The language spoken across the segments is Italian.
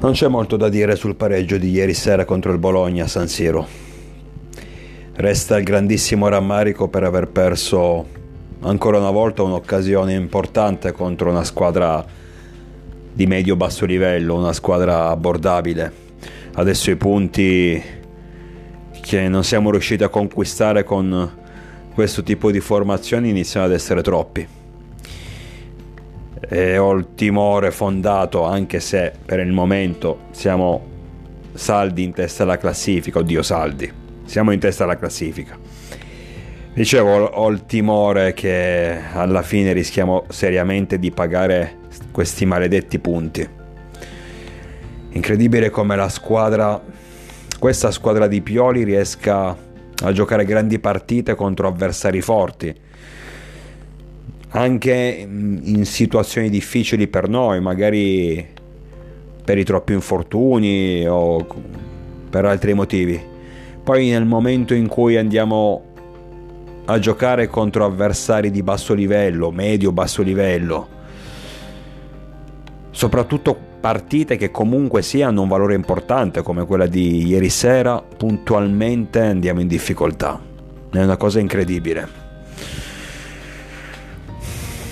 Non c'è molto da dire sul pareggio di ieri sera contro il Bologna a San Siro. Resta il grandissimo rammarico per aver perso ancora una volta un'occasione importante contro una squadra di medio-basso livello, una squadra abbordabile. Adesso i punti che non siamo riusciti a conquistare con questo tipo di formazioni iniziano ad essere troppi e ho il timore fondato, anche se per il momento siamo saldi in testa alla classifica, oddio saldi, siamo in testa alla classifica. Dicevo, ho il timore che alla fine rischiamo seriamente di pagare questi maledetti punti. Incredibile come la squadra, questa squadra di Pioli riesca a giocare grandi partite contro avversari forti anche in situazioni difficili per noi, magari per i troppi infortuni o per altri motivi. Poi nel momento in cui andiamo a giocare contro avversari di basso livello, medio-basso livello, soprattutto partite che comunque sì hanno un valore importante come quella di ieri sera, puntualmente andiamo in difficoltà. È una cosa incredibile.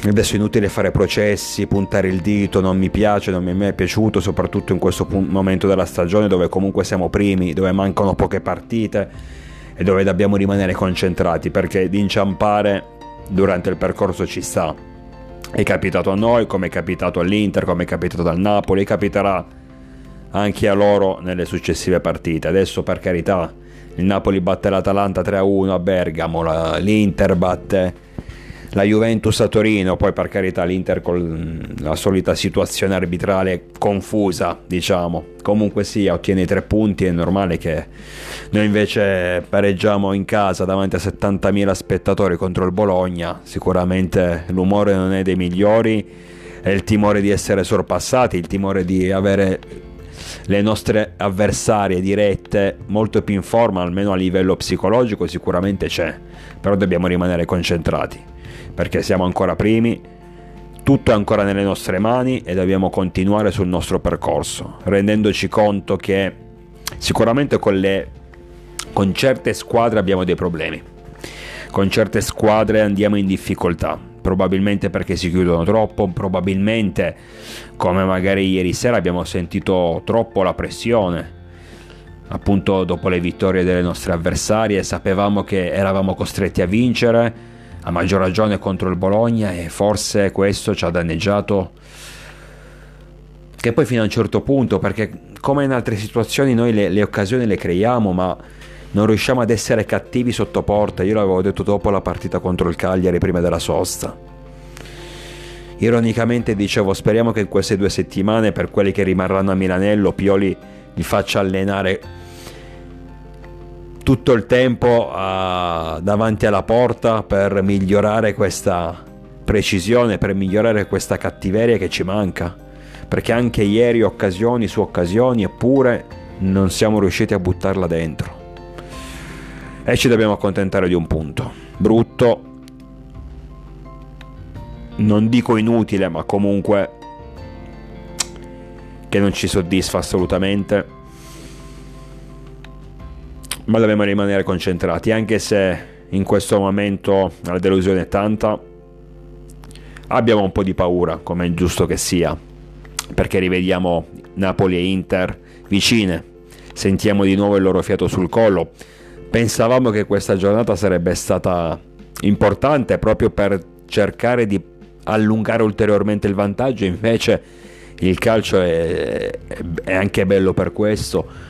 Adesso è inutile fare processi, puntare il dito, non mi piace, non mi è mai piaciuto, soprattutto in questo momento della stagione dove comunque siamo primi, dove mancano poche partite e dove dobbiamo rimanere concentrati perché di inciampare durante il percorso ci sta. È capitato a noi, come è capitato all'Inter, come è capitato al Napoli, capiterà anche a loro nelle successive partite. Adesso per carità, il Napoli batte l'Atalanta 3-1 a Bergamo, l'Inter batte la Juventus a Torino, poi per carità l'Inter con la solita situazione arbitrale confusa, diciamo. Comunque sia, ottiene i tre punti, è normale che noi invece pareggiamo in casa davanti a 70.000 spettatori contro il Bologna, sicuramente l'umore non è dei migliori, è il timore di essere sorpassati, il timore di avere le nostre avversarie dirette molto più in forma, almeno a livello psicologico, sicuramente c'è, però dobbiamo rimanere concentrati perché siamo ancora primi, tutto è ancora nelle nostre mani e dobbiamo continuare sul nostro percorso, rendendoci conto che sicuramente con, le, con certe squadre abbiamo dei problemi, con certe squadre andiamo in difficoltà, probabilmente perché si chiudono troppo, probabilmente come magari ieri sera abbiamo sentito troppo la pressione. Appunto dopo le vittorie delle nostre avversarie sapevamo che eravamo costretti a vincere, a maggior ragione contro il Bologna e forse questo ci ha danneggiato che poi fino a un certo punto perché come in altre situazioni noi le, le occasioni le creiamo ma non riusciamo ad essere cattivi sotto porta. Io l'avevo detto dopo la partita contro il Cagliari prima della sosta. Ironicamente dicevo speriamo che in queste due settimane per quelli che rimarranno a Milanello Pioli li faccia allenare tutto il tempo uh, davanti alla porta per migliorare questa precisione, per migliorare questa cattiveria che ci manca. Perché anche ieri occasioni su occasioni eppure non siamo riusciti a buttarla dentro. E ci dobbiamo accontentare di un punto. Brutto, non dico inutile, ma comunque che non ci soddisfa assolutamente ma dobbiamo rimanere concentrati, anche se in questo momento la delusione è tanta. Abbiamo un po' di paura, come è giusto che sia, perché rivediamo Napoli e Inter vicine, sentiamo di nuovo il loro fiato sul collo. Pensavamo che questa giornata sarebbe stata importante proprio per cercare di allungare ulteriormente il vantaggio, invece il calcio è, è anche bello per questo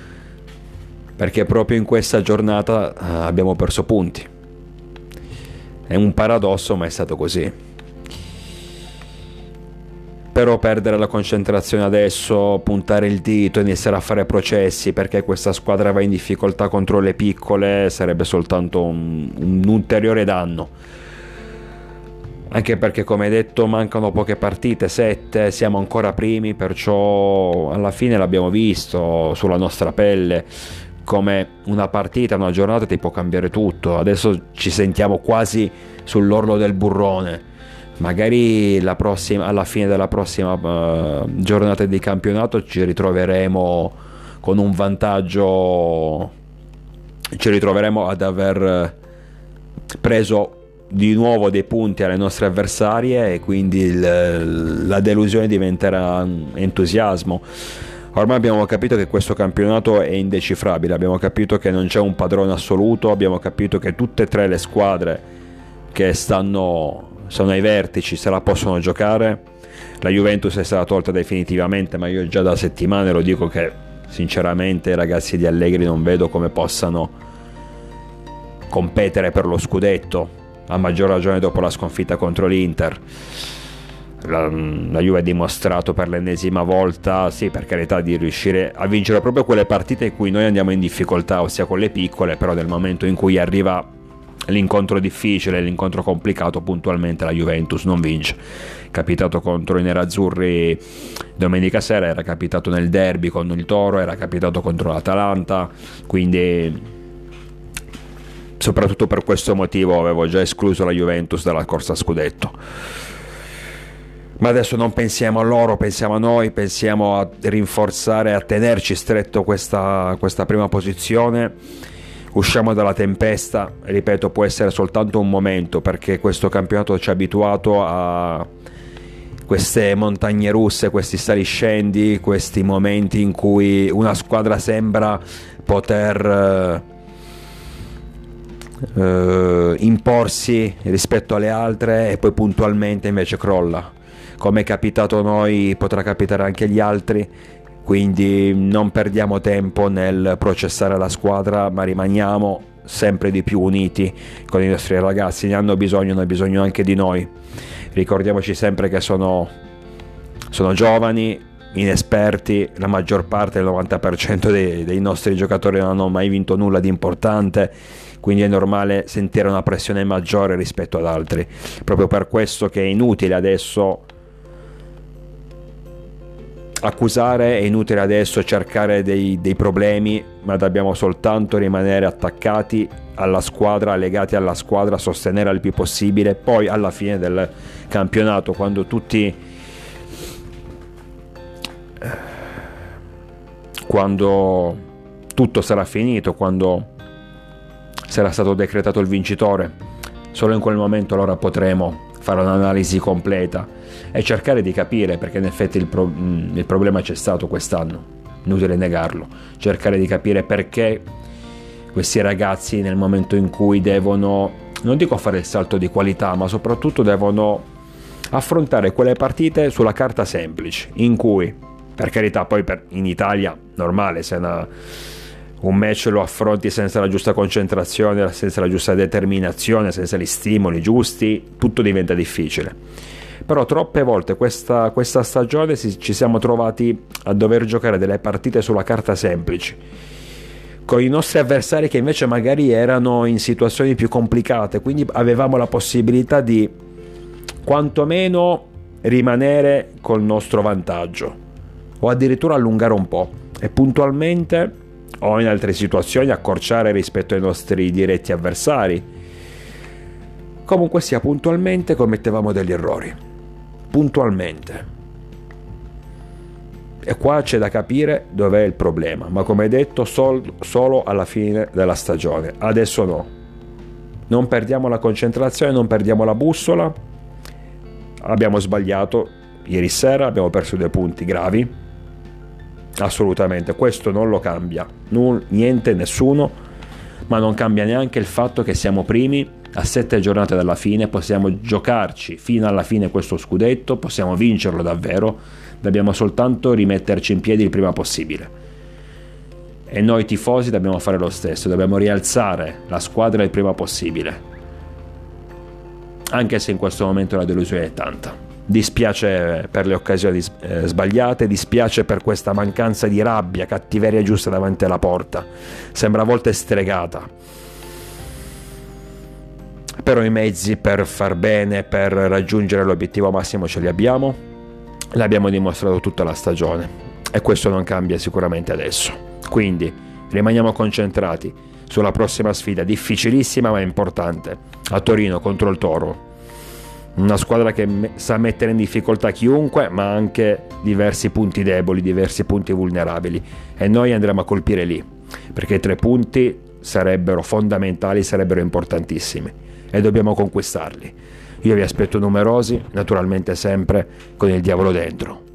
perché proprio in questa giornata eh, abbiamo perso punti. È un paradosso, ma è stato così. Però perdere la concentrazione adesso, puntare il dito, iniziare a fare processi perché questa squadra va in difficoltà contro le piccole sarebbe soltanto un, un ulteriore danno. Anche perché, come detto, mancano poche partite, sette, siamo ancora primi, perciò alla fine l'abbiamo visto sulla nostra pelle come una partita, una giornata ti può cambiare tutto. Adesso ci sentiamo quasi sull'orlo del burrone. magari prossima, alla fine della prossima uh, giornata di campionato ci ritroveremo con un vantaggio ci ritroveremo ad aver preso di nuovo dei punti alle nostre avversarie e quindi il, la delusione diventerà entusiasmo. Ormai abbiamo capito che questo campionato è indecifrabile, abbiamo capito che non c'è un padrone assoluto, abbiamo capito che tutte e tre le squadre che stanno sono ai vertici se la possono giocare. La Juventus è stata tolta definitivamente, ma io già da settimane lo dico che sinceramente ragazzi di Allegri non vedo come possano competere per lo scudetto a maggior ragione dopo la sconfitta contro l'Inter. La, la, Juve ha dimostrato per l'ennesima volta, sì, per carità, di riuscire a vincere proprio quelle partite in cui noi andiamo in difficoltà, ossia con le piccole, però nel momento in cui arriva l'incontro difficile, l'incontro complicato, puntualmente la Juventus non vince. Capitato contro i nerazzurri domenica sera, era capitato nel derby con il Toro, era capitato contro l'Atalanta, quindi soprattutto per questo motivo avevo già escluso la Juventus dalla corsa scudetto. Ma adesso non pensiamo a loro, pensiamo a noi, pensiamo a rinforzare, a tenerci stretto questa, questa prima posizione. Usciamo dalla tempesta, ripeto, può essere soltanto un momento perché questo campionato ci ha abituato a queste montagne russe, questi saliscendi, questi momenti in cui una squadra sembra poter eh, imporsi rispetto alle altre e poi puntualmente invece crolla. Come è capitato a noi potrà capitare anche agli altri, quindi non perdiamo tempo nel processare la squadra, ma rimaniamo sempre di più uniti con i nostri ragazzi, ne hanno bisogno, hanno bisogno anche di noi. Ricordiamoci sempre che sono, sono giovani, inesperti, la maggior parte, il 90% dei, dei nostri giocatori non hanno mai vinto nulla di importante quindi è normale sentire una pressione maggiore rispetto ad altri. Proprio per questo che è inutile adesso accusare, è inutile adesso cercare dei, dei problemi, ma dobbiamo soltanto rimanere attaccati alla squadra, legati alla squadra, sostenere il più possibile. Poi alla fine del campionato, quando tutti... quando tutto sarà finito, quando sarà stato decretato il vincitore. Solo in quel momento allora potremo fare un'analisi completa e cercare di capire, perché in effetti il, pro- mm, il problema c'è stato quest'anno, inutile negarlo, cercare di capire perché questi ragazzi nel momento in cui devono, non dico fare il salto di qualità, ma soprattutto devono affrontare quelle partite sulla carta semplice, in cui, per carità, poi per, in Italia normale, se una un match lo affronti senza la giusta concentrazione, senza la giusta determinazione, senza gli stimoli giusti, tutto diventa difficile. Però troppe volte questa, questa stagione si, ci siamo trovati a dover giocare delle partite sulla carta semplici, con i nostri avversari che invece magari erano in situazioni più complicate, quindi avevamo la possibilità di quantomeno rimanere col nostro vantaggio o addirittura allungare un po' e puntualmente o in altre situazioni accorciare rispetto ai nostri diretti avversari. Comunque sia, puntualmente commettevamo degli errori. Puntualmente. E qua c'è da capire dov'è il problema, ma come detto sol- solo alla fine della stagione. Adesso no. Non perdiamo la concentrazione, non perdiamo la bussola. Abbiamo sbagliato ieri sera, abbiamo perso due punti gravi, assolutamente, questo non lo cambia, Null, niente, nessuno, ma non cambia neanche il fatto che siamo primi a sette giornate dalla fine, possiamo giocarci fino alla fine questo scudetto, possiamo vincerlo davvero, dobbiamo soltanto rimetterci in piedi il prima possibile. E noi tifosi dobbiamo fare lo stesso, dobbiamo rialzare la squadra il prima possibile, anche se in questo momento la delusione è tanta dispiace per le occasioni eh, sbagliate, dispiace per questa mancanza di rabbia, cattiveria giusta davanti alla porta. Sembra a volte stregata. Però i mezzi per far bene, per raggiungere l'obiettivo massimo ce li abbiamo. L'abbiamo dimostrato tutta la stagione e questo non cambia sicuramente adesso. Quindi rimaniamo concentrati sulla prossima sfida, difficilissima ma importante, a Torino contro il Toro una squadra che sa mettere in difficoltà chiunque, ma anche diversi punti deboli, diversi punti vulnerabili. E noi andremo a colpire lì, perché i tre punti sarebbero fondamentali, sarebbero importantissimi e dobbiamo conquistarli. Io vi aspetto numerosi, naturalmente sempre con il diavolo dentro.